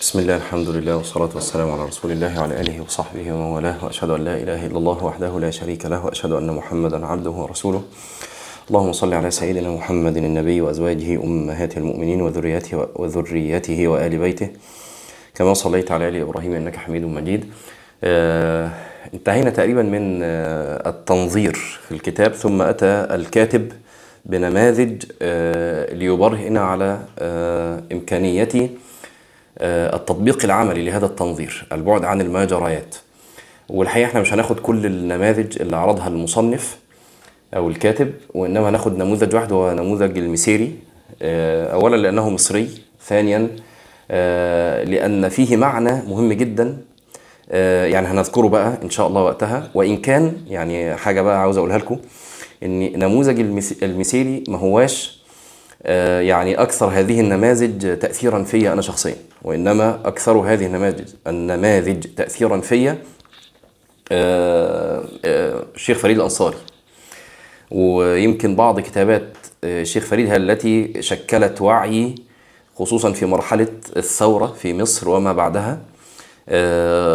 بسم الله الحمد لله والصلاة والسلام على رسول الله وعلى آله وصحبه ومن والاه وأشهد أن لا إله إلا الله وحده لا شريك له وأشهد أن محمدا عبده ورسوله اللهم صل على سيدنا محمد النبي وأزواجه أمهات المؤمنين وذريته وذريته وآل بيته كما صليت على آل إبراهيم إنك حميد مجيد آه انتهينا تقريبا من آه التنظير في الكتاب ثم أتى الكاتب بنماذج آه ليبرهن على آه إمكانية آه التطبيق العملي لهذا التنظير البعد عن المجريات. والحقيقة إحنا مش هناخد كل النماذج اللي عرضها المصنف أو الكاتب وإنما هناخد نموذج واحد هو نموذج المسيري آه أولا لأنه مصري ثانيا آه لأن فيه معنى مهم جدا يعني هنذكره بقى إن شاء الله وقتها. وإن كان يعني حاجة بقى عاوز أقولها لكم إن نموذج المسيري ما هواش يعني أكثر هذه النماذج تاثيرا فيا أنا شخصيا وإنما أكثر هذه النماذج النماذج تاثيرا فيا الشيخ فريد الأنصاري. ويمكن بعض كتابات الشيخ فريد التي شكلت وعي خصوصا في مرحلة الثورة في مصر وما بعدها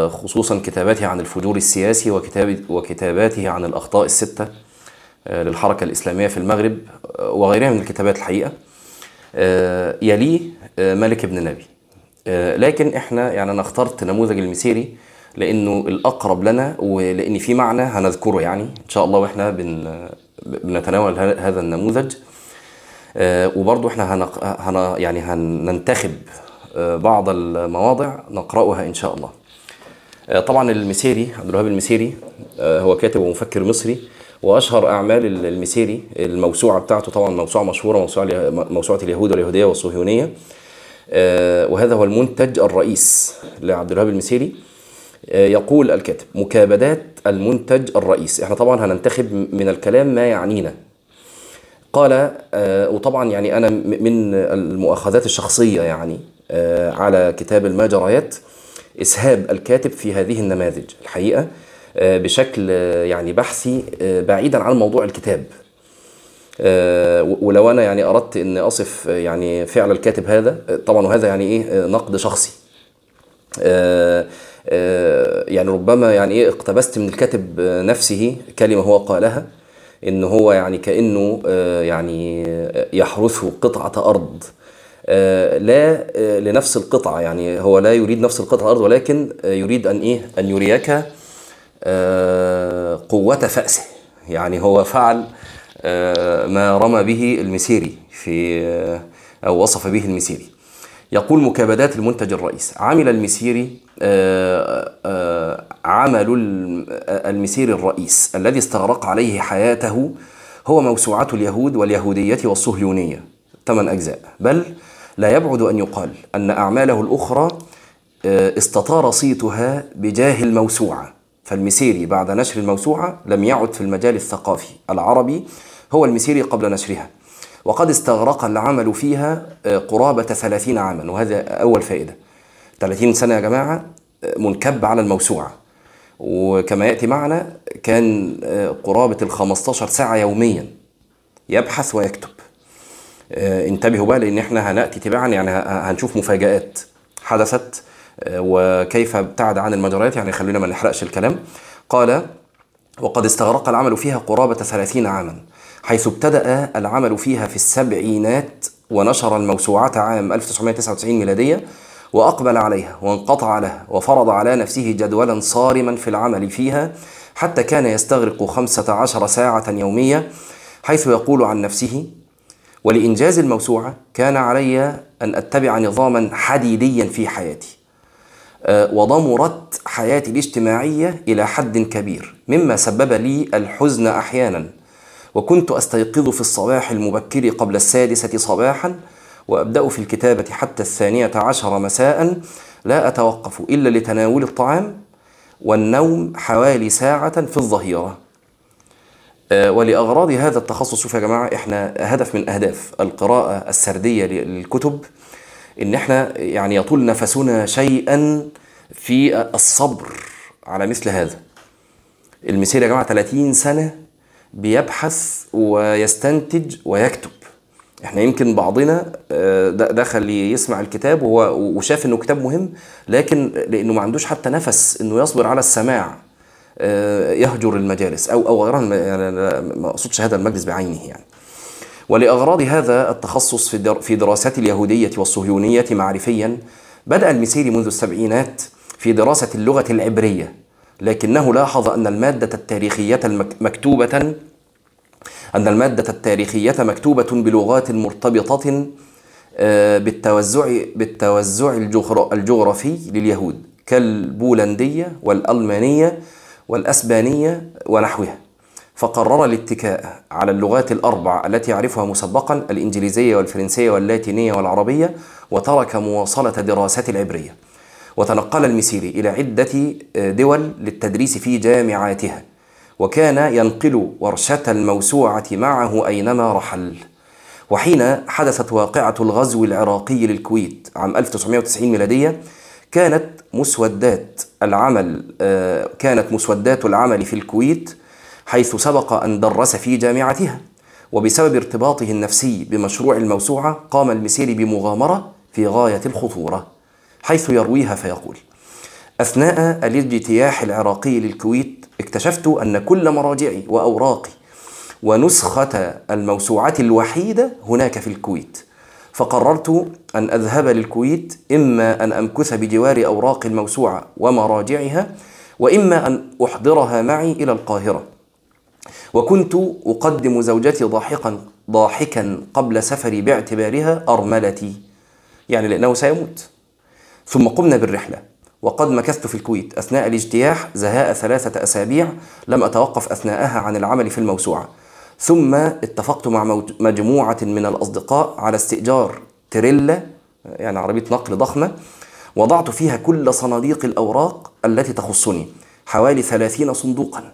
خصوصا كتاباته عن الفجور السياسي وكتاب وكتاباته عن الأخطاء الستة. للحركة الإسلامية في المغرب وغيرها من الكتابات الحقيقة. يليه مالك بن نبي. لكن إحنا يعني أنا اخترت نموذج المسيري لأنه الأقرب لنا ولأن في معنى هنذكره يعني. إن شاء الله وإحنا بن بنتناول هذا النموذج. وبرضه إحنا هن هن يعني هننتخب بعض المواضع نقرأها إن شاء الله. طبعا المسيري عبد الوهاب المسيري هو كاتب ومفكر مصري. وأشهر أعمال المسيري الموسوعة بتاعته طبعا موسوعة مشهورة موسوعة, موسوعة اليهود واليهودية والصهيونية. وهذا هو المنتج الرئيس لعبد الوهاب المسيري يقول الكاتب مكابدات المنتج الرئيس. إحنا طبعا هننتخب من الكلام ما يعنينا. قال وطبعا يعني أنا من المؤاخذات الشخصية يعني على كتاب المجريات إسهاب الكاتب في هذه النماذج. الحقيقة بشكل يعني بحثي بعيدا عن موضوع الكتاب. ولو أنا يعني أردت ان أصف يعني فعل الكاتب هذا طبعا وهذا يعني إيه نقد شخصي. يعني ربما يعني إيه اقتبست من الكاتب نفسه كلمة هو قالها إن هو يعني كأنه يعني يحرث قطعة أرض. لا لنفس القطعة يعني هو لا يريد نفس القطعة الأرض ولكن يريد أن إيه أن يريك قوة فأسه. يعني هو فعل ما رمى به المسيري في أو وصف به المسيري. يقول مكابدات المنتج الرئيس عمل المسيري عمل المسيري الرئيس الذي استغرق عليه حياته هو موسوعة اليهود واليهودية والصهيونية. ثمان أجزاء. بل لا يبعد أن يقال أن أعماله الأخرى استطار صيتها بجاه الموسوعة. فالمسيري بعد نشر الموسوعة لم يعد في المجال الثقافي العربي هو المسيري قبل نشرها. وقد استغرق العمل فيها قرابة ثلاثين عاما وهذا أول فائدة. 30 سنة يا جماعة منكب على الموسوعة. وكما يأتي معنا كان قرابة ال 15 ساعة يوميا. يبحث ويكتب. انتبهوا بقى لأن إحنا هنأتي تباعا يعني هنشوف مفاجآت. حدثت وكيف ابتعد عن المجريات؟ يعني خلينا ما نحرقش الكلام. قال وقد استغرق العمل فيها قرابة 30 عاما حيث ابتدأ العمل فيها في السبعينات ونشر الموسوعة عام 1999 ميلادية وأقبل عليها وانقطع لها وفرض على نفسه جدولا صارما في العمل فيها حتى كان يستغرق خمسة عشر ساعة يومية حيث يقول عن نفسه ولإنجاز الموسوعة كان علي أن أتبع نظاما حديديا في حياتي وضمرت حياتي الاجتماعية إلى حد كبير مما سبب لي الحزن أحيانا. وكنت أستيقظ في الصباح المبكر قبل السادسة صباحا وأبدأ في الكتابة حتى الثانية عشر مساء. لا أتوقف إلا لتناول الطعام والنوم حوالي ساعة في الظهيرة. ولأغراض هذا التخصص شوف يا جماعة إحنا هدف من أهداف القراءة السردية للكتب. إن إحنا يعني يطول نفسنا شيئا في الصبر على مثل هذا. المثال يا جماعة 30 سنة بيبحث ويستنتج ويكتب. إحنا يمكن بعضنا آه، دخل يسمع الكتاب وهو وشاف إنه كتاب مهم لكن لإنه ما عندوش حتى نفس إنه يصبر على السماع آه، يهجر المجالس أو أو غيرها يعني ما أقصدش هذا المجلس بعينه يعني. ولأغراض هذا التخصص في دراسات اليهودية والصهيونية معرفيا بدأ المسيري منذ السبعينات في دراسة اللغة العبرية لكنه لاحظ أن المادة التاريخية مكتوبة أن المادة التاريخية مكتوبة بلغات مرتبطة آه، بالتوزع بالتوزع الجغرا- الجغرافي لليهود كالبولندية والألمانية والأسبانية ونحوها. فقرر الاتكاء على اللغات الأربع التي يعرفها مسبقا الإنجليزية والفرنسية واللاتينية والعربية وترك مواصلة دراسات العبرية. وتنقل المسيري إلى عدة دول للتدريس في جامعاتها. وكان ينقل ورشة الموسوعة معه أينما رحل. وحين حدثت واقعة الغزو العراقي للكويت عام 1990 ميلادية كانت مسودات العمل آه، كانت مسودات العمل في الكويت حيث سبق أن درس في جامعتها. وبسبب ارتباطه النفسي بمشروع الموسوعة قام المسيري بمغامرة في غاية الخطورة حيث يرويها فيقول أثناء الاجتياح العراقي للكويت اكتشفت أن كل مراجعي وأوراقي ونسخة الموسوعة الوحيدة هناك في الكويت. فقررت أن أذهب للكويت إما أن أمكث بجوار أوراق الموسوعة ومراجعها وإما أن أحضرها معي إلى القاهرة. وكنت أقدم زوجتي ضاحكا ضاحكا قبل سفري باعتبارها أرملتي. يعني لأنه سيموت. ثم قمنا بالرحلة وقد مكثت في الكويت. أثناء الاجتياح زهاء ثلاثة أسابيع لم أتوقف أثناءها عن العمل في الموسوعة. ثم اتفقت مع مجموعة من الأصدقاء على استئجار تريلا يعني عربية نقل ضخمة. وضعت فيها كل صناديق الأوراق التي تخصني حوالي ثلاثين صندوقا.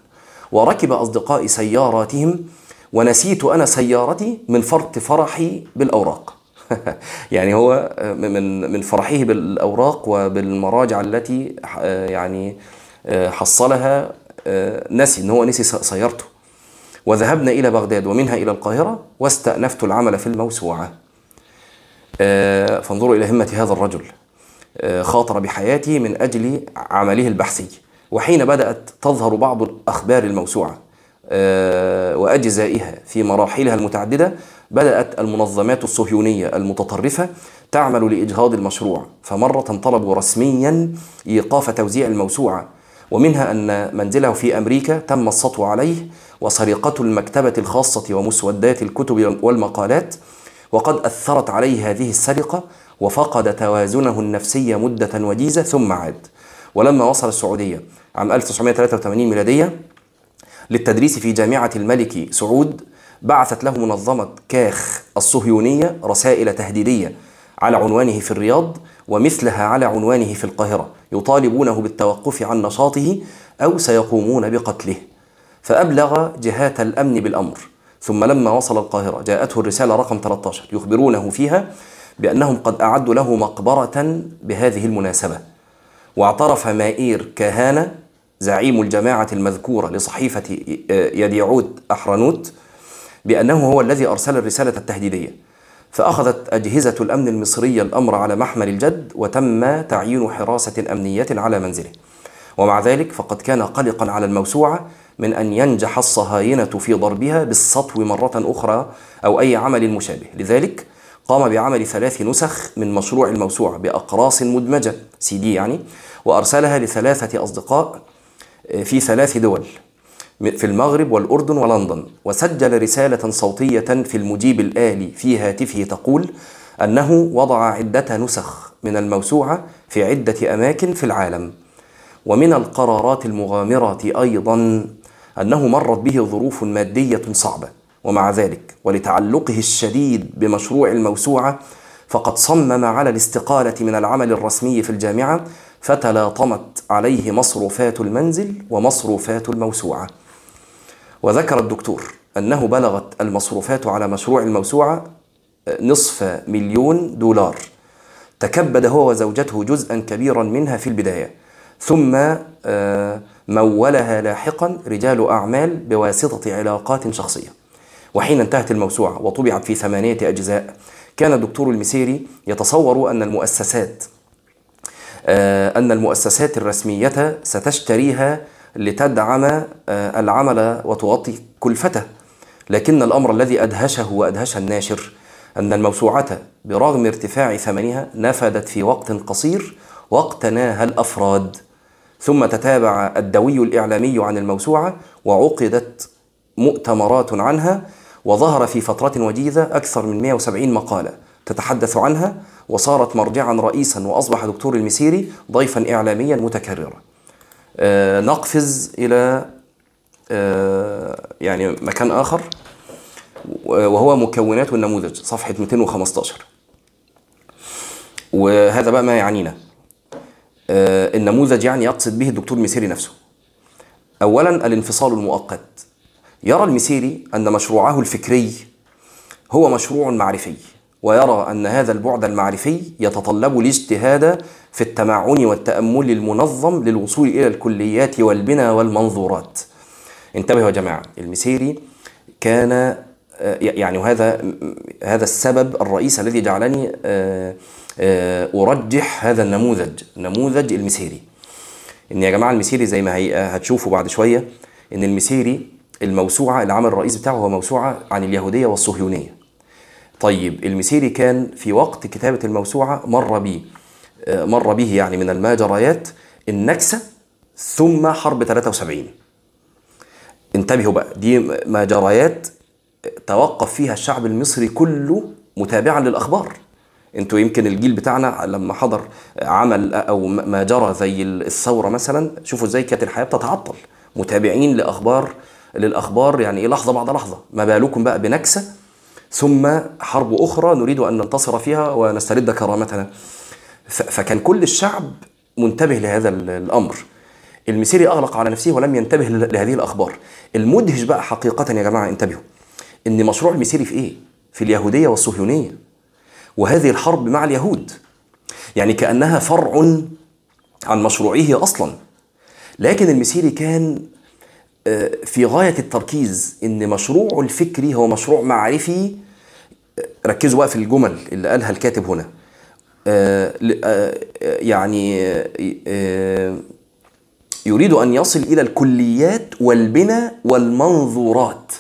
وركب أصدقائي سياراتهم ونسيت أنا سيارتي من فرط فرحي بالأوراق. يعني هو من من فرحه بالأوراق وبالمراجع التي يعني حصلها نسي إن هو نسي سيارته. وذهبنا إلى بغداد ومنها إلى القاهرة واستأنفت العمل في الموسوعة. فانظروا إلى همة هذا الرجل. خاطر بحياته من أجل عمله البحثي. وحين بدأت تظهر بعض أخبار الموسوعة وأجزائها في مراحلها المتعددة بدأت المنظمات الصهيونية المتطرفة تعمل لإجهاض المشروع فمرة طلبوا رسميا إيقاف توزيع الموسوعة ومنها أن منزله في أمريكا تم السطو عليه وسرقة المكتبة الخاصة ومسودات الكتب والمقالات وقد أثرت عليه هذه السرقة وفقد توازنه النفسي مدة وجيزة ثم عاد. ولما وصل السعودية عام 1983 ميلادية للتدريس في جامعة الملك سعود بعثت له منظمة كاخ الصهيونية رسائل تهديدية على عنوانه في الرياض ومثلها على عنوانه في القاهرة يطالبونه بالتوقف عن نشاطه أو سيقومون بقتله. فأبلغ جهات الأمن بالأمر. ثم لما وصل القاهرة جاءته الرسالة رقم 13 يخبرونه فيها بأنهم قد أعدوا له مقبرة بهذه المناسبة. واعترف مائير كهانة زعيم الجماعة المذكورة لصحيفة يديعود أحرنوت بأنه هو الذي أرسل الرسالة التهديدية. فأخذت أجهزة الأمن المصرية الأمر على محمل الجد وتم تعيين حراسة أمنية على منزله. ومع ذلك فقد كان قلقا على الموسوعة من أن ينجح الصهاينة في ضربها بالسطو مرة أخرى أو أي عمل مشابه. لذلك قام بعمل ثلاث نسخ من مشروع الموسوعة بأقراص مدمجة سي دي يعني وأرسلها لثلاثة أصدقاء في ثلاث دول في المغرب والأردن ولندن. وسجل رسالة صوتية في المجيب الآلي في هاتفه تقول أنه وضع عدة نسخ من الموسوعة في عدة أماكن في العالم. ومن القرارات المغامرة أيضا أنه مرت به ظروف مادية صعبة. ومع ذلك ولتعلقه الشديد بمشروع الموسوعة فقد صمم على الاستقالة من العمل الرسمي في الجامعة فتلاطمت عليه مصروفات المنزل ومصروفات الموسوعة. وذكر الدكتور أنه بلغت المصروفات على مشروع الموسوعة نصف مليون دولار. تكبد هو وزوجته جزءا كبيرا منها في البداية. ثم مولها لاحقا رجال أعمال بواسطة علاقات شخصية. وحين انتهت الموسوعة وطبعت في ثمانية أجزاء كان الدكتور المسيري يتصور أن المؤسسات آه، أن المؤسسات الرسمية ستشتريها لتدعم آه، العمل وتغطي كلفته. لكن الأمر الذي أدهشه وأدهش الناشر أن الموسوعة برغم ارتفاع ثمنها نفدت في وقت قصير واقتناها الأفراد. ثم تتابع الدوي الإعلامي عن الموسوعة وعقدت مؤتمرات عنها وظهر في فترة وجيزة أكثر من 170 مقالة تتحدث عنها. وصارت مرجعا رئيسا وأصبح دكتور المسيري ضيفا إعلاميا متكررا. آه نقفز إلى آه يعني مكان آخر وهو مكونات النموذج صفحة 215 وهذا بقى ما يعنينا. آه النموذج يعني يقصد به الدكتور المسيري نفسه. أولا الانفصال المؤقت. يرى المسيري أن مشروعه الفكري هو مشروع معرفي. ويرى أن هذا البعد المعرفي يتطلب الاجتهاد في التمعن والتأمل المنظم للوصول إلى الكليات والبنى والمنظورات. انتبهوا يا جماعة المسيري كان آه، يعني وهذا هذا السبب الرئيس الذي جعلني آه، آه، أرجح هذا النموذج نموذج المسيري. إن يا جماعة المسيري زي ما هتشوفوا بعد شوية إن المسيري الموسوعة العمل الرئيسي بتاعه هو موسوعة عن اليهودية والصهيونية. طيب المسيري كان في وقت كتابة الموسوعة مر به مر به يعني من الماجريات النكسة ثم حرب 73 انتبهوا بقى دي ماجريات توقف فيها الشعب المصري كله متابعا للأخبار. أنتوا يمكن الجيل بتاعنا لما حضر عمل أو ما جرى زي الثورة مثلا شوفوا إزاي كانت الحياة بتتعطل. متابعين لأخبار للأخبار يعني إيه لحظة بعد لحظة. ما بالكم بقى بنكسة ثم حرب أخرى نريد أن ننتصر فيها ونسترد كرامتنا. فكان كل الشعب منتبه لهذا الأمر. المسيري أغلق على نفسه ولم ينتبه لهذه الأخبار. المدهش بقى حقيقة يا جماعة انتبهوا. إن مشروع المسيري في إيه؟ في اليهودية والصهيونية. وهذه الحرب مع اليهود. يعني كأنها فرع عن مشروعه أصلا. لكن المسيري كان في غاية التركيز إن مشروعه الفكري هو مشروع معرفي آه، ركزوا بقى في الجمل اللي قالها الكاتب هنا. آه، يعني يريد أن يصل إلى الكليات والبنى والمنظورات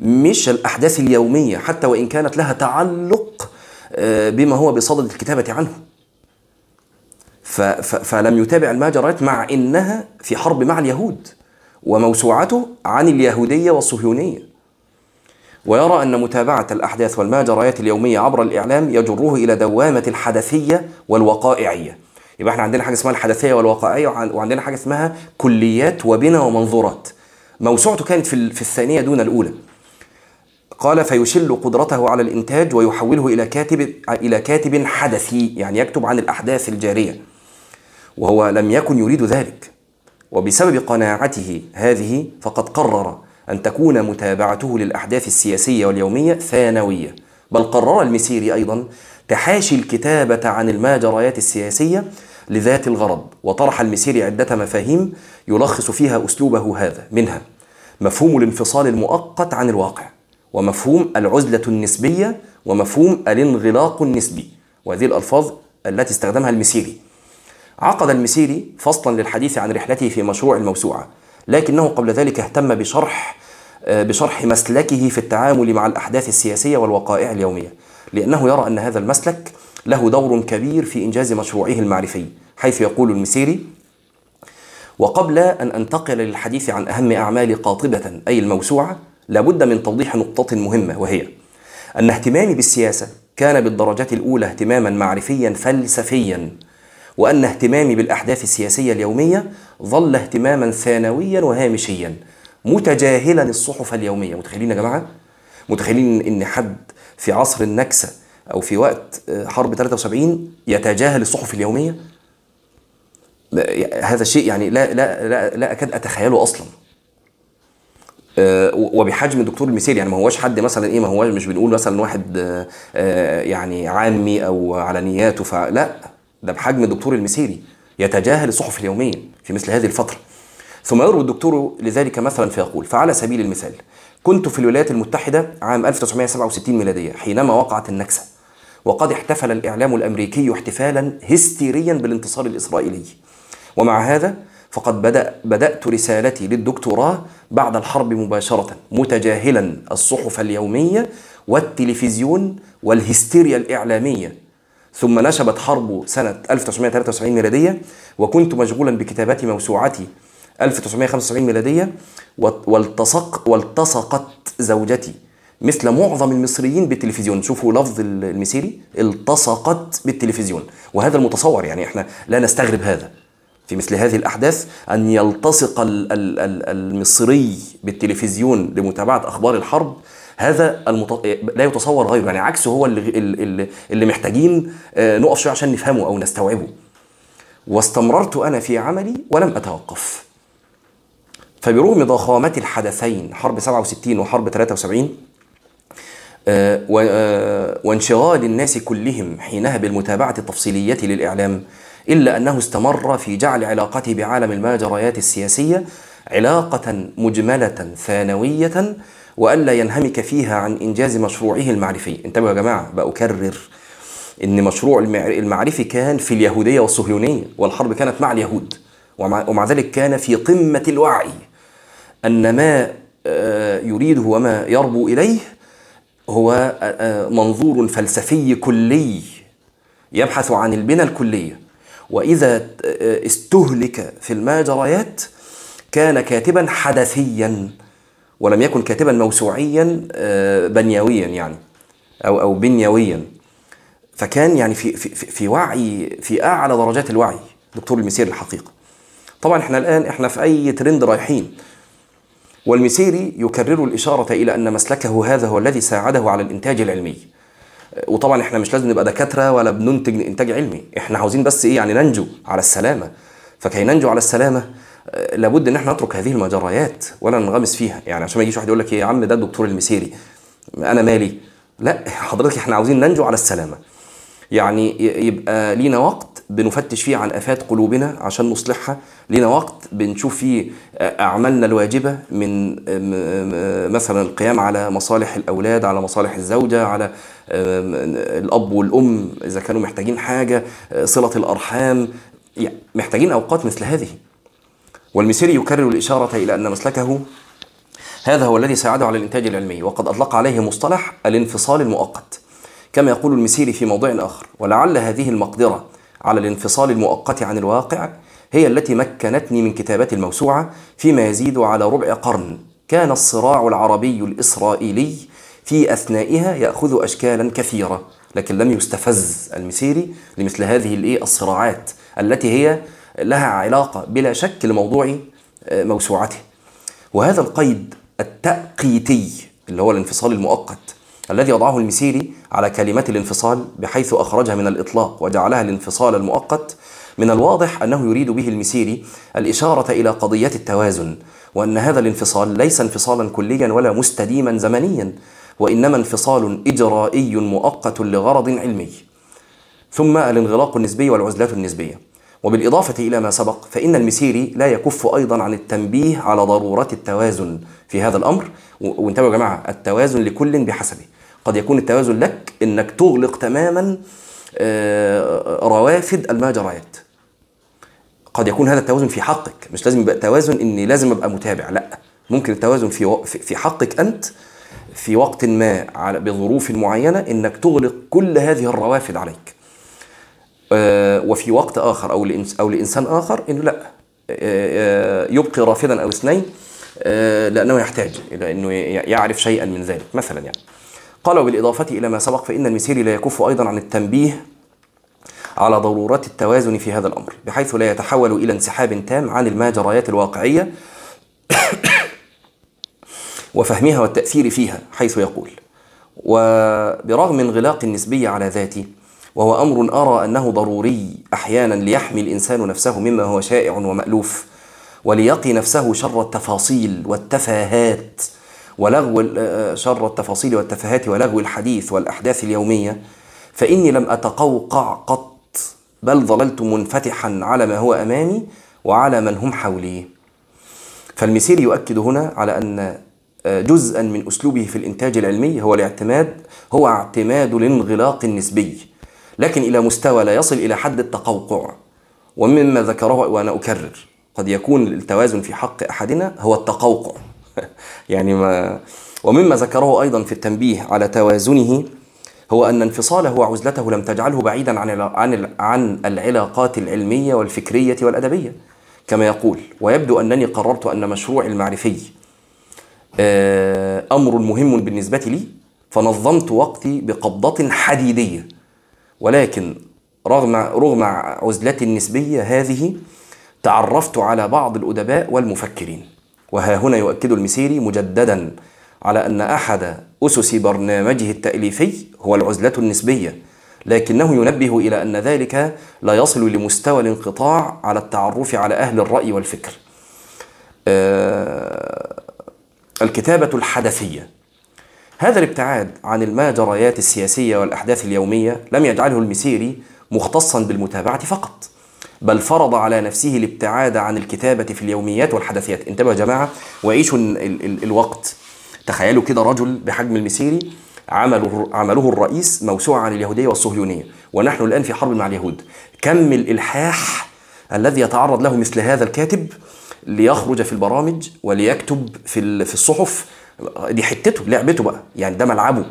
مش الأحداث اليومية حتى وإن كانت لها تعلق آه، بما هو بصدد الكتابة عنه. فلم يتابع الماجرات مع إنها في حرب مع اليهود. وموسوعته عن اليهودية والصهيونية. ويرى أن متابعة الأحداث والماجريات اليومية عبر الإعلام يجره إلى دوامة الحدثية والوقائعية. يبقى إحنا عندنا حاجة اسمها الحدثية والواقعية وعندنا حاجة اسمها كليات وبنى ومنظورات. موسوعته كانت في الثانية دون الأولى. قال فيشل قدرته على الإنتاج ويحوله إلى كاتب إلى كاتب حدثي يعني يكتب عن الأحداث الجارية. وهو لم يكن يريد ذلك. وبسبب قناعته هذه فقد قرر أن تكون متابعته للأحداث السياسية واليومية ثانوية. بل قرر المسيري أيضا تحاشي الكتابة عن الماجريات السياسية لذات الغرض وطرح المسيري عدة مفاهيم يلخص فيها أسلوبه هذا. منها مفهوم الانفصال المؤقت عن الواقع ومفهوم العزلة النسبية ومفهوم الانغلاق النسبي وهذه الألفاظ التي استخدمها المسيري. عقد المسيري فصلا للحديث عن رحلته في مشروع الموسوعة لكنه قبل ذلك اهتم بشرح بشرح مسلكه في التعامل مع الأحداث السياسية والوقائع اليومية لأنه يرى أن هذا المسلك له دور كبير في إنجاز مشروعه المعرفي حيث يقول المسيري وقبل أن أنتقل للحديث عن أهم أعمال قاطبة أي الموسوعة لابد من توضيح نقطة مهمة وهي أن اهتمامي بالسياسة كان بالدرجة الأولى اهتماما معرفيا فلسفيا وأن اهتمامي بالأحداث السياسية اليومية ظل اهتماما ثانويا وهامشيا متجاهلا الصحف اليومية متخيلين يا جماعة؟ متخيلين إن حد في عصر النكسة أو في وقت حرب 73 يتجاهل الصحف اليومية؟ هذا الشيء يعني لا لا لا, لا أكاد أتخيله أصلا آه، وبحجم الدكتور المثالي يعني ما هواش حد مثلا إيه ما هواش مش بنقول مثلا واحد آه، آه، يعني عامي أو على نياته فلا ده بحجم الدكتور المثالي يتجاهل الصحف اليومية في مثل هذه الفترة. ثم يروي الدكتور لذلك مثلا فيقول فعلى سبيل المثال كنت في الولايات المتحدة عام 1967 ميلادية حينما وقعت النكسة وقد احتفل الإعلام الأمريكي احتفالا هستيريا بالانتصار الإسرائيلي. ومع هذا فقد بدأ بدأت رسالتي للدكتوراه بعد الحرب مباشرة متجاهلا الصحف اليومية والتلفزيون والهستيريا الإعلامية ثم نشبت حرب سنة 1973 ميلادية وكنت مشغولا بكتابات موسوعتي. 1975 ميلادية والتصق والتصقت زوجتي. مثل معظم المصريين بالتلفزيون. شوفوا لفظ المسيري التصقت بالتلفزيون. وهذا المتصور يعني إحنا لا نستغرب هذا. في مثل هذه الأحداث أن يلتصق المصري بالتلفزيون لمتابعة أخبار الحرب هذا المط... لا يتصور غيره يعني عكسه هو اللي, اللي, اللي محتاجين آه، نقف شوية عشان نفهمه أو نستوعبه. واستمررت أنا في عملي ولم أتوقف. فبرغم ضخامة الحدثين حرب 67 وحرب 73 آه، آه، وانشغال الناس كلهم حينها بالمتابعة التفصيلية للإعلام إلا أنه استمر في جعل علاقته بعالم المجريات السياسية علاقة مجملة ثانوية وألا ينهمك فيها عن إنجاز مشروعه المعرفي. انتبهوا يا جماعة بأكرر إن مشروع المعرفي كان في اليهودية والصهيونية والحرب كانت مع اليهود ومع ذلك كان في قمة الوعي أن ما آه، يريده وما يربو إليه هو آه، آه، منظور فلسفي كلي يبحث عن البنى الكلية. وإذا استهلك في الماجريات كان كاتبا حدثيا. ولم يكن كاتبا موسوعيا بنيويا يعني أو أو بنيويا. فكان يعني في في في وعي في أعلى درجات الوعي دكتور المسير الحقيقة. طبعا إحنا الآن إحنا في أي ترند رايحين. والمسيري يكرر الإشارة إلى أن مسلكه هذا هو الذي ساعده على الإنتاج العلمي. وطبعا إحنا مش لازم نبقى دكاترة ولا بننتج إنتاج علمي. إحنا عاوزين بس إيه يعني ننجو على السلامة. فكي ننجو على السلامة آه، لابد إن إحنا نترك هذه المجريات ولا ننغمس فيها. يعني عشان ما يجيش واحد يقول لك إيه يا عم ده الدكتور المسيري أنا مالي؟ لا حضرتك إحنا عاوزين ننجو على السلامة. يعني يبقى لينا وقت بنفتش فيه عن آفات قلوبنا عشان نصلحها. لينا وقت بنشوف فيه أعمالنا الواجبة من مثلا القيام على مصالح الأولاد على مصالح الزوجة على الأب والأم إذا كانوا محتاجين حاجة صلة الأرحام. يعني محتاجين أوقات مثل هذه. والمسيري يكرر الإشارة إلى أن مسلكه هذا هو الذي ساعده على الإنتاج العلمي وقد أطلق عليه مصطلح الانفصال المؤقت. كما يقول المسيري في موضوع آخر ولعل هذه المقدرة على الانفصال المؤقت عن الواقع هي التي مكنتني من كتابة الموسوعة فيما يزيد على ربع قرن. كان الصراع العربي الإسرائيلي في أثنائها يأخذ أشكالا كثيرة لكن لم يستفز المسيري لمثل هذه الصراعات التي هي لها علاقة بلا شك لموضوع آه، موسوعته. وهذا القيد التأقيتي اللي هو الانفصال المؤقت الذي وضعه المسيري على كلمات الانفصال بحيث أخرجها من الإطلاق وجعلها الانفصال المؤقت من الواضح أنه يريد به المسيري الإشارة إلى قضية التوازن وأن هذا الانفصال ليس انفصالا كليا ولا مستديما زمنيا وإنما انفصال إجرائي مؤقت لغرض علمي. ثم الانغلاق النسبي والعزلات النسبية. وبالإضافة إلى ما سبق فإن المسيري لا يكف أيضا عن التنبيه على ضرورة التوازن في هذا الأمر. وانتبهوا يا جماعة التوازن لكل بحسبه. قد يكون التوازن لك إنك تغلق تماما آه، روافد المجريات. قد يكون هذا التوازن في حقك. مش لازم يبقى توازن إني لازم أبقى متابع لأ. ممكن التوازن في في حقك أنت في وقت ما على بظروف معينة إنك تغلق كل هذه الروافد عليك. وفي وقت آخر أو أو لإنسان آخر إنه لا. آه، يبقي رافدا أو اثنين لأنه يحتاج إلى إنه يعرف شيئا من ذلك مثلا يعني. قال وبالإضافة إلى ما سبق فإن المسيري لا يكف أيضا عن التنبيه على ضرورات التوازن في هذا الأمر بحيث لا يتحول إلى انسحاب تام عن الماجريات الواقعية وفهمها والتأثير فيها حيث يقول وبرغم انغلاق النسبية على ذاتي وهو أمر أرى أنه ضروري أحيانا ليحمي الإنسان نفسه مما هو شائع ومألوف وليقي نفسه شر التفاصيل والتفاهات ولغو آه، شر التفاصيل والتفاهات ولغو الحديث والأحداث اليومية. فإني لم أتقوقع قط بل ظللت منفتحا على ما هو أمامي وعلى من هم حولي. فالمسيري يؤكد هنا على أن جزءا من أسلوبه في الإنتاج العلمي هو الاعتماد هو اعتماد الانغلاق النسبي. لكن إلى مستوى لا يصل إلى حد التقوقع. ومما ذكره وأنا أكرر قد يكون التوازن في حق أحدنا هو التقوقع. يعني ما ومما ذكره أيضا في التنبيه على توازنه هو أن انفصاله وعزلته لم تجعله بعيدا عن عن عن العلاقات العلمية والفكرية والأدبية. كما يقول ويبدو أنني قررت أن مشروعي المعرفي أمر مهم بالنسبة لي فنظمت وقتي بقبضة حديدية. ولكن رغم رغم عزلتي النسبية هذه تعرفت على بعض الأدباء والمفكرين. وها هنا يؤكد المسيري مجددا على أن أحد أسس برنامجه التأليفي هو العزلة النسبية لكنه ينبه إلى أن ذلك لا يصل لمستوى الانقطاع على التعرف على أهل الرأي والفكر. آه الكتابة الحدثية. هذا الابتعاد عن الماجريات السياسية والأحداث اليومية لم يجعله المسيري مختصا بالمتابعة فقط بل فرض على نفسه الابتعاد عن الكتابة في اليوميات والحدثيات. انتبهوا يا جماعة وعيشوا ال ال الوقت. تخيلوا كده رجل بحجم المسيري عمله عمله الرئيس موسوعة عن اليهودية والصهيونية ونحن الآن في حرب مع اليهود. كم الإلحاح الذي يتعرض له مثل هذا الكاتب ليخرج في البرامج وليكتب في في الصحف دي حتته لعبته بقى يعني ده ملعبه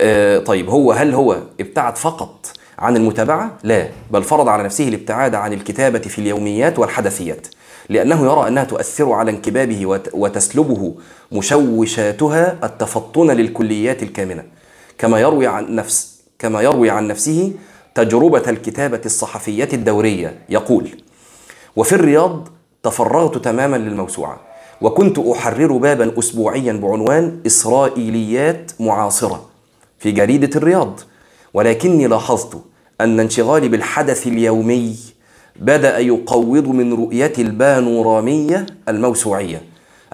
آه طيب هو هل هو ابتعد فقط عن المتابعة؟ لا بل فرض على نفسه الابتعاد عن الكتابة في اليوميات والحدثيات لأنه يرى أنها تؤثر على انكبابه وتسلبه مشوشاتها التفطن للكليات الكامنة كما يروي عن نفس كما يروي عن نفسه تجربة الكتابة الصحفية الدورية يقول وفي الرياض تفرغت تماما للموسوعة وكنت أحرر بابا أسبوعيا بعنوان إسرائيليات معاصرة في جريدة الرياض ولكني لاحظت أن انشغالي بالحدث اليومي بدأ يقوض من رؤية البانورامية الموسوعية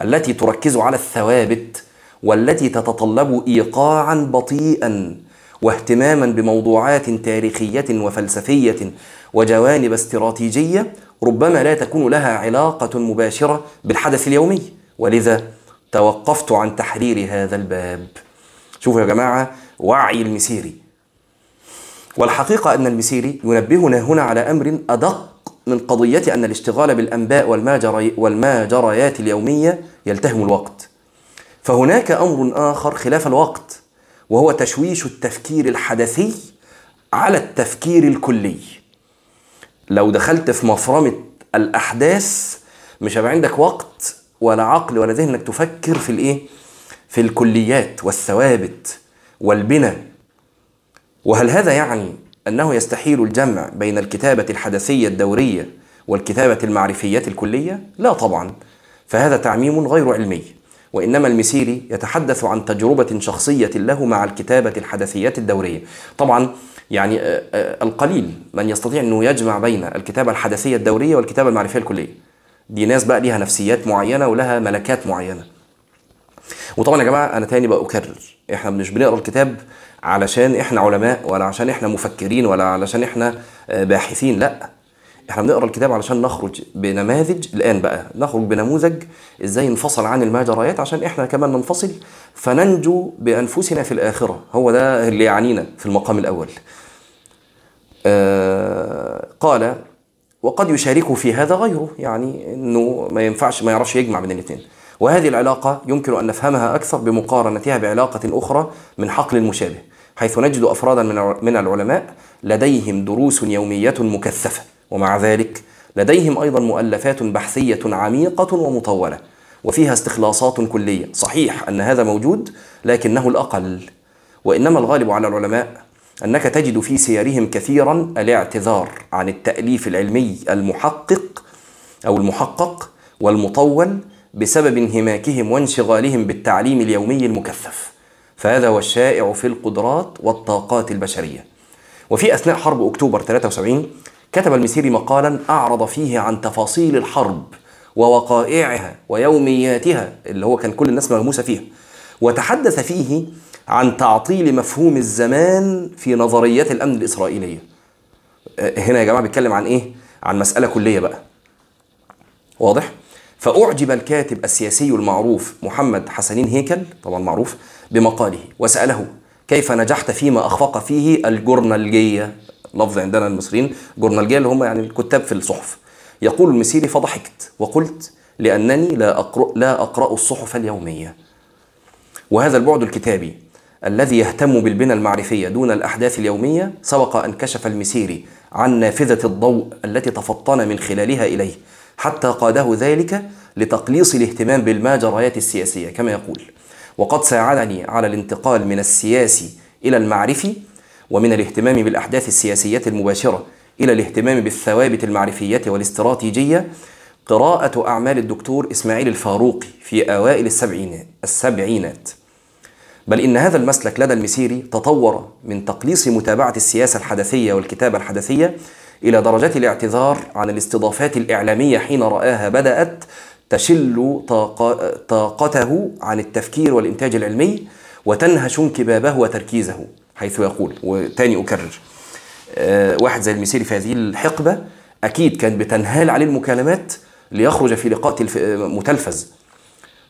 التي تركز على الثوابت والتي تتطلب إيقاعا بطيئا واهتماما بموضوعات تاريخية وفلسفية وجوانب استراتيجية ربما لا تكون لها علاقة مباشرة بالحدث اليومي. ولذا توقفت عن تحرير هذا الباب. شوفوا يا جماعة وعي المسيري. والحقيقة أن المسيري ينبهنا هنا على أمر أدق من قضية أن الاشتغال بالأنباء والماجري والماجريات اليومية يلتهم الوقت. فهناك أمر آخر خلاف الوقت وهو تشويش التفكير الحدثي على التفكير الكلي. لو دخلت في مفرمة الأحداث مش هيبقى عندك وقت ولا عقل ولا ذهن إنك تفكر في الإيه؟ في الكليات والثوابت والبنى وهل هذا يعني أنه يستحيل الجمع بين الكتابة الحدثية الدورية والكتابة المعرفية الكلية؟ لا طبعا فهذا تعميم غير علمي وإنما المسيري يتحدث عن تجربة شخصية له مع الكتابة الحدثيات الدورية طبعا يعني القليل من يستطيع أنه يجمع بين الكتابة الحدثية الدورية والكتابة المعرفية الكلية. دي ناس بقى ليها نفسيات معينة ولها ملكات معينة. وطبعا يا جماعة أنا تاني بأكرر إحنا مش بنقرأ الكتاب علشان إحنا علماء ولا عشان إحنا مفكرين ولا علشان إحنا باحثين لأ إحنا بنقرأ الكتاب علشان نخرج بنماذج الآن بقى. نخرج بنموذج إزاي انفصل عن الماجريات عشان إحنا كمان ننفصل فننجو بأنفسنا في الآخرة. هو ده اللي يعنينا في المقام الأول. آه قال وقد يشاركه في هذا غيره. يعني إنه ما ينفعش ما يعرفش يجمع بين الاثنين. وهذه العلاقة يمكن أن نفهمها أكثر بمقارنتها بعلاقة أخرى من حقل المشابه حيث نجد أفرادا من العلماء لديهم دروس يومية مكثفة. ومع ذلك لديهم أيضا مؤلفات بحثية عميقة ومطولة وفيها استخلاصات كلية. صحيح أن هذا موجود لكنه الأقل. وإنما الغالب على العلماء أنك تجد في سيرهم كثيرا الاعتذار عن التأليف العلمي المحقق أو المحقق والمطول بسبب انهماكهم وانشغالهم بالتعليم اليومي المكثف. فهذا هو الشائع في القدرات والطاقات البشرية. وفي أثناء حرب أكتوبر 73 كتب المسيري مقالا أعرض فيه عن تفاصيل الحرب ووقائعها ويومياتها اللي هو كان كل الناس مغموسه فيها وتحدث فيه عن تعطيل مفهوم الزمان في نظريات الأمن الإسرائيلية. هنا يا جماعة بيتكلم عن إيه؟ عن مسألة كلية بقى. واضح؟ فأعجب الكاتب السياسي المعروف محمد حسنين هيكل طبعا معروف بمقاله وسأله كيف نجحت فيما أخفق فيه الجورنالجية؟ لفظ عندنا المصريين جورنالجية اللي هم يعني الكتاب في الصحف. يقول المسيري فضحكت. وقلت لأنني لا أقرأ, لا أقرأ الصحف اليومية. وهذا البعد الكتابي الذي يهتم بالبنى المعرفية دون الأحداث اليومية سبق أن كشف المسيري عن نافذة الضوء التي تفطن من خلالها إليه حتى قاده ذلك لتقليص الاهتمام بالماجريات السياسية كما يقول. وقد ساعدني على الانتقال من السياسي إلى المعرفي ومن الاهتمام بالأحداث السياسية المباشرة إلى الاهتمام بالثوابت المعرفية والاستراتيجية قراءة أعمال الدكتور إسماعيل الفاروقي في أوائل السبعينات, السبعينات. بل إن هذا المسلك لدى المسيري تطور من تقليص متابعة السياسة الحدثية والكتابة الحدثية إلى درجة الاعتذار عن الاستضافات الإعلامية حين رآها بدأت تشل طاقته عن التفكير والإنتاج العلمي وتنهش انكبابه وتركيزه. حيث يقول. وتاني أكرر. آه، واحد زي المسيري في هذه الحقبة أكيد كانت بتنهال عليه المكالمات ليخرج في لقاء متلفز.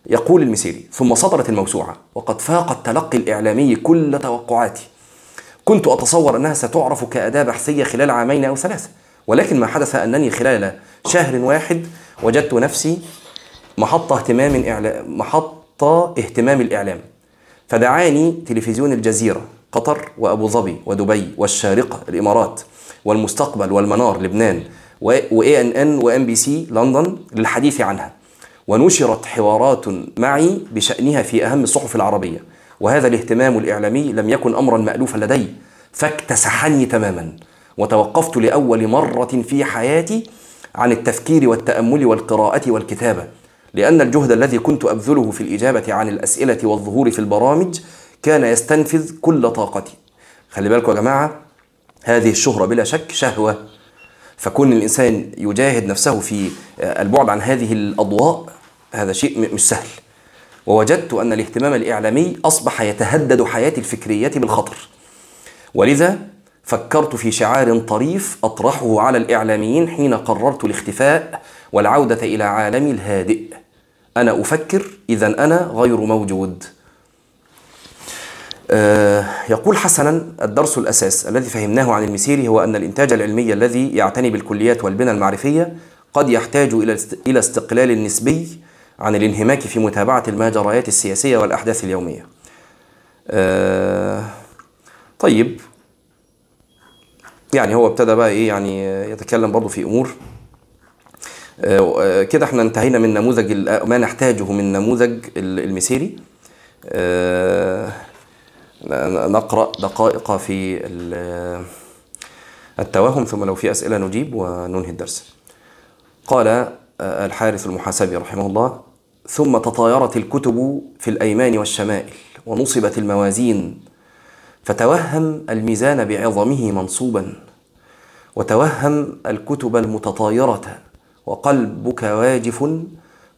يقول المسيري ثم صدرت الموسوعة وقد فاق التلقي الإعلامي كل توقعاتي. كنت أتصور أنها ستعرف كأداة بحثية خلال عامين أو ثلاثة ولكن ما حدث أنني خلال شهر واحد وجدت نفسي محطة اهتمام إعلام محطة اهتمام الإعلام. فدعاني تلفزيون الجزيرة قطر وأبو ظبي ودبي والشارقة الإمارات والمستقبل والمنار لبنان وإي إن إن وإم بي سي لندن للحديث عنها. ونشرت حوارات معي بشأنها في أهم الصحف العربية. وهذا الاهتمام الإعلامي لم يكن أمرا مألوفا لدي فاكتسحني تماما. وتوقفت لأول مرة في حياتي عن التفكير والتأمل والقراءة والكتابة لأن الجهد الذي كنت أبذله في الإجابة عن الأسئلة والظهور في البرامج كان يستنفذ كل طاقتي خلي بالكم يا جماعة هذه الشهرة بلا شك شهوة. فكون الإنسان يجاهد نفسه في البعد عن هذه الأضواء هذا شيء مش سهل. ووجدت أن الاهتمام الإعلامي أصبح يتهدد حياتي الفكرية بالخطر. ولذا فكرت في شعار طريف أطرحه على الإعلاميين حين قررت الاختفاء والعودة إلى عالمي الهادئ. أنا أفكر إذا أنا غير موجود. آه، يقول حسنا الدرس الأساس الذي فهمناه عن المسيري هو أن الإنتاج العلمي الذي يعتني بالكليات والبنى المعرفية قد يحتاج إلى استقلال نسبي عن الانهماك في متابعة المجريات السياسية والأحداث اليومية. آه، طيب. يعني هو ابتدى بقى إيه يعني يتكلم برضه في أمور. آه، كده إحنا انتهينا من نموذج ما نحتاجه من نموذج المسيري. نقرأ دقائق في التوهم ثم لو في أسئلة نجيب وننهي الدرس. قال آه، الحارث المحاسبي رحمه الله ثم تطايرت الكتب في الأيمان والشمائل ونصبت الموازين فتوهم الميزان بعظمه منصوبا وتوهم الكتب المتطايرة وقلبك واجف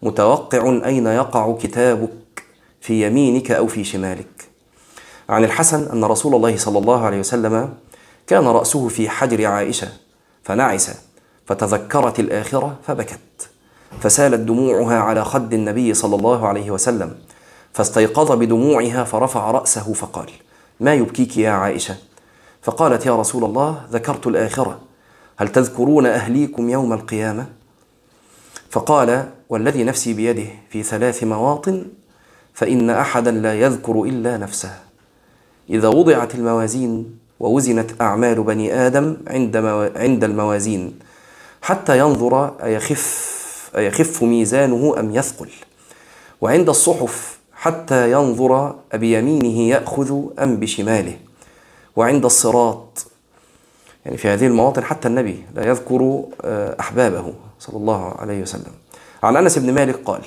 متوقع أين يقع كتابك في يمينك أو في شمالك. عن الحسن أن رسول الله صلى الله عليه وسلم كان رأسه في حجر عائشة فنعس فتذكرت الآخرة فبكت فسالت دموعها على خد النبي صلى الله عليه وسلم فاستيقظ بدموعها فرفع رأسه فقال ما يبكيك يا عائشة؟ فقالت يا رسول الله ذكرت الآخرة هل تذكرون أهليكم يوم القيامة؟ فقال والذي نفسي بيده في ثلاث مواطن فإن أحدا لا يذكر إلا نفسه. إذا وضعت الموازين ووزنت أعمال بني آدم عند عند الموازين حتى ينظر أيخف أيخف ميزانه أم يثقل. وعند الصحف حتى ينظر أبيمينه يأخذ أم بشماله. وعند الصراط يعني في هذه المواطن حتى النبي لا يذكر آه، أحبابه صلى الله عليه وسلم. عن أنس بن مالك قال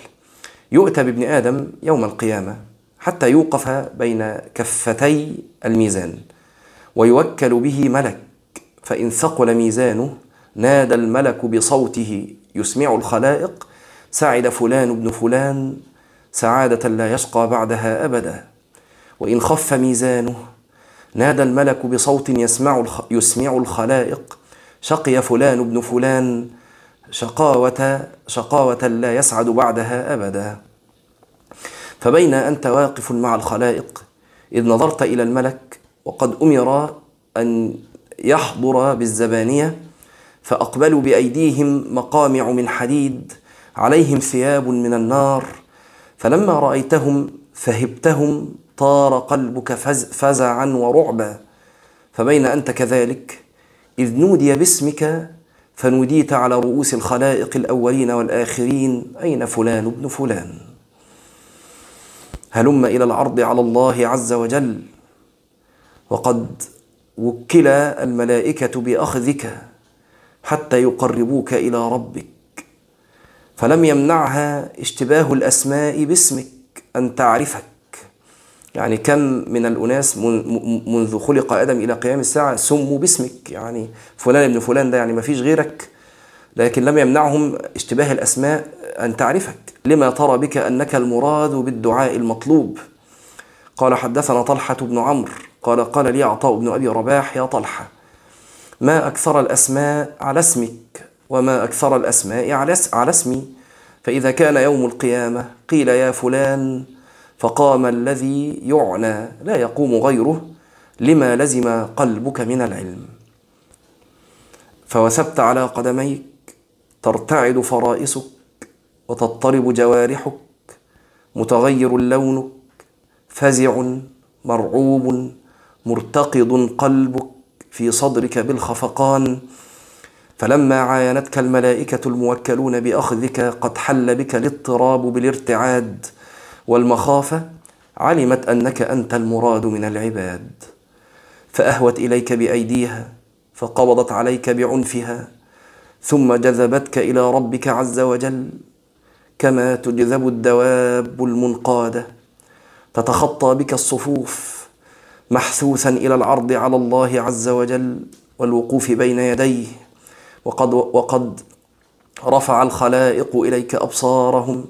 يؤتى بابن آدم يوم القيامة حتى يوقف بين كفتي الميزان ويوكل به ملك فإن ثقل ميزانه نادى الملك بصوته يسمع الخلائق سعد فلان ابن فلان سعادة لا يشقى بعدها أبدا. وإن خف ميزانه نادى الملك بصوت يسمع يسمع الخلائق شقي فلان ابن فلان شقاوة شقاوة لا يسعد بعدها أبدا. فبين أنت واقف مع الخلائق إذ نظرت إلى الملك وقد أمر أن يحضر بالزبانية فأقبلوا بأيديهم مقامع من حديد عليهم ثياب من النار فلما رأيتهم فهبتهم طار قلبك فزعا ورعبا. فبين أنت كذلك إذ نودي باسمك فنوديت على رؤوس الخلائق الأولين والآخرين أين فلان ابن فلان؟ هلم إلى العرض على الله عز وجل. وقد وكل الملائكة بأخذك حتى يقربوك إلى ربك. فلم يمنعها اشتباه الأسماء باسمك أن تعرفك. يعني كم من الأناس منذ خلق آدم إلى قيام الساعة سموا باسمك. يعني فلان ابن فلان ده يعني ما فيش غيرك. لكن لم يمنعهم اشتباه الأسماء أن تعرفك. لما ترى بك أنك المراد بالدعاء المطلوب. قال حدثنا طلحة بن عمرو قال قال لي عطاء بن أبي رباح يا طلحة ما أكثر الأسماء على اسمك وما أكثر الأسماء على اسمي. فإذا كان يوم القيامة قيل يا فلان فقام الذي يعنى لا يقوم غيره لما لزم قلبك من العلم. فوثبت على قدميك ترتعد فرائسك وتضطرب جوارحك متغير لونك فزع مرعوب مرتقض قلبك في صدرك بالخفقان. فلما عاينتك الملائكة الموكلون بأخذك قد حل بك الاضطراب بالارتعاد والمخافة علمت أنك أنت المراد من العباد. فأهوت إليك بأيديها فقبضت عليك بعنفها ثم جذبتك إلى ربك عز وجل. كما تجذب الدواب المنقادة تتخطى بك الصفوف محثوثا إلى العرض على الله عز وجل والوقوف بين يديه. وقد وقد رفع الخلائق إليك أبصارهم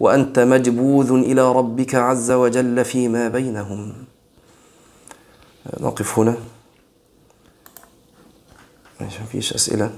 وأنت مجبوذ إلى ربك عز وجل فيما بينهم. نقف هنا. ما فيش أسئلة.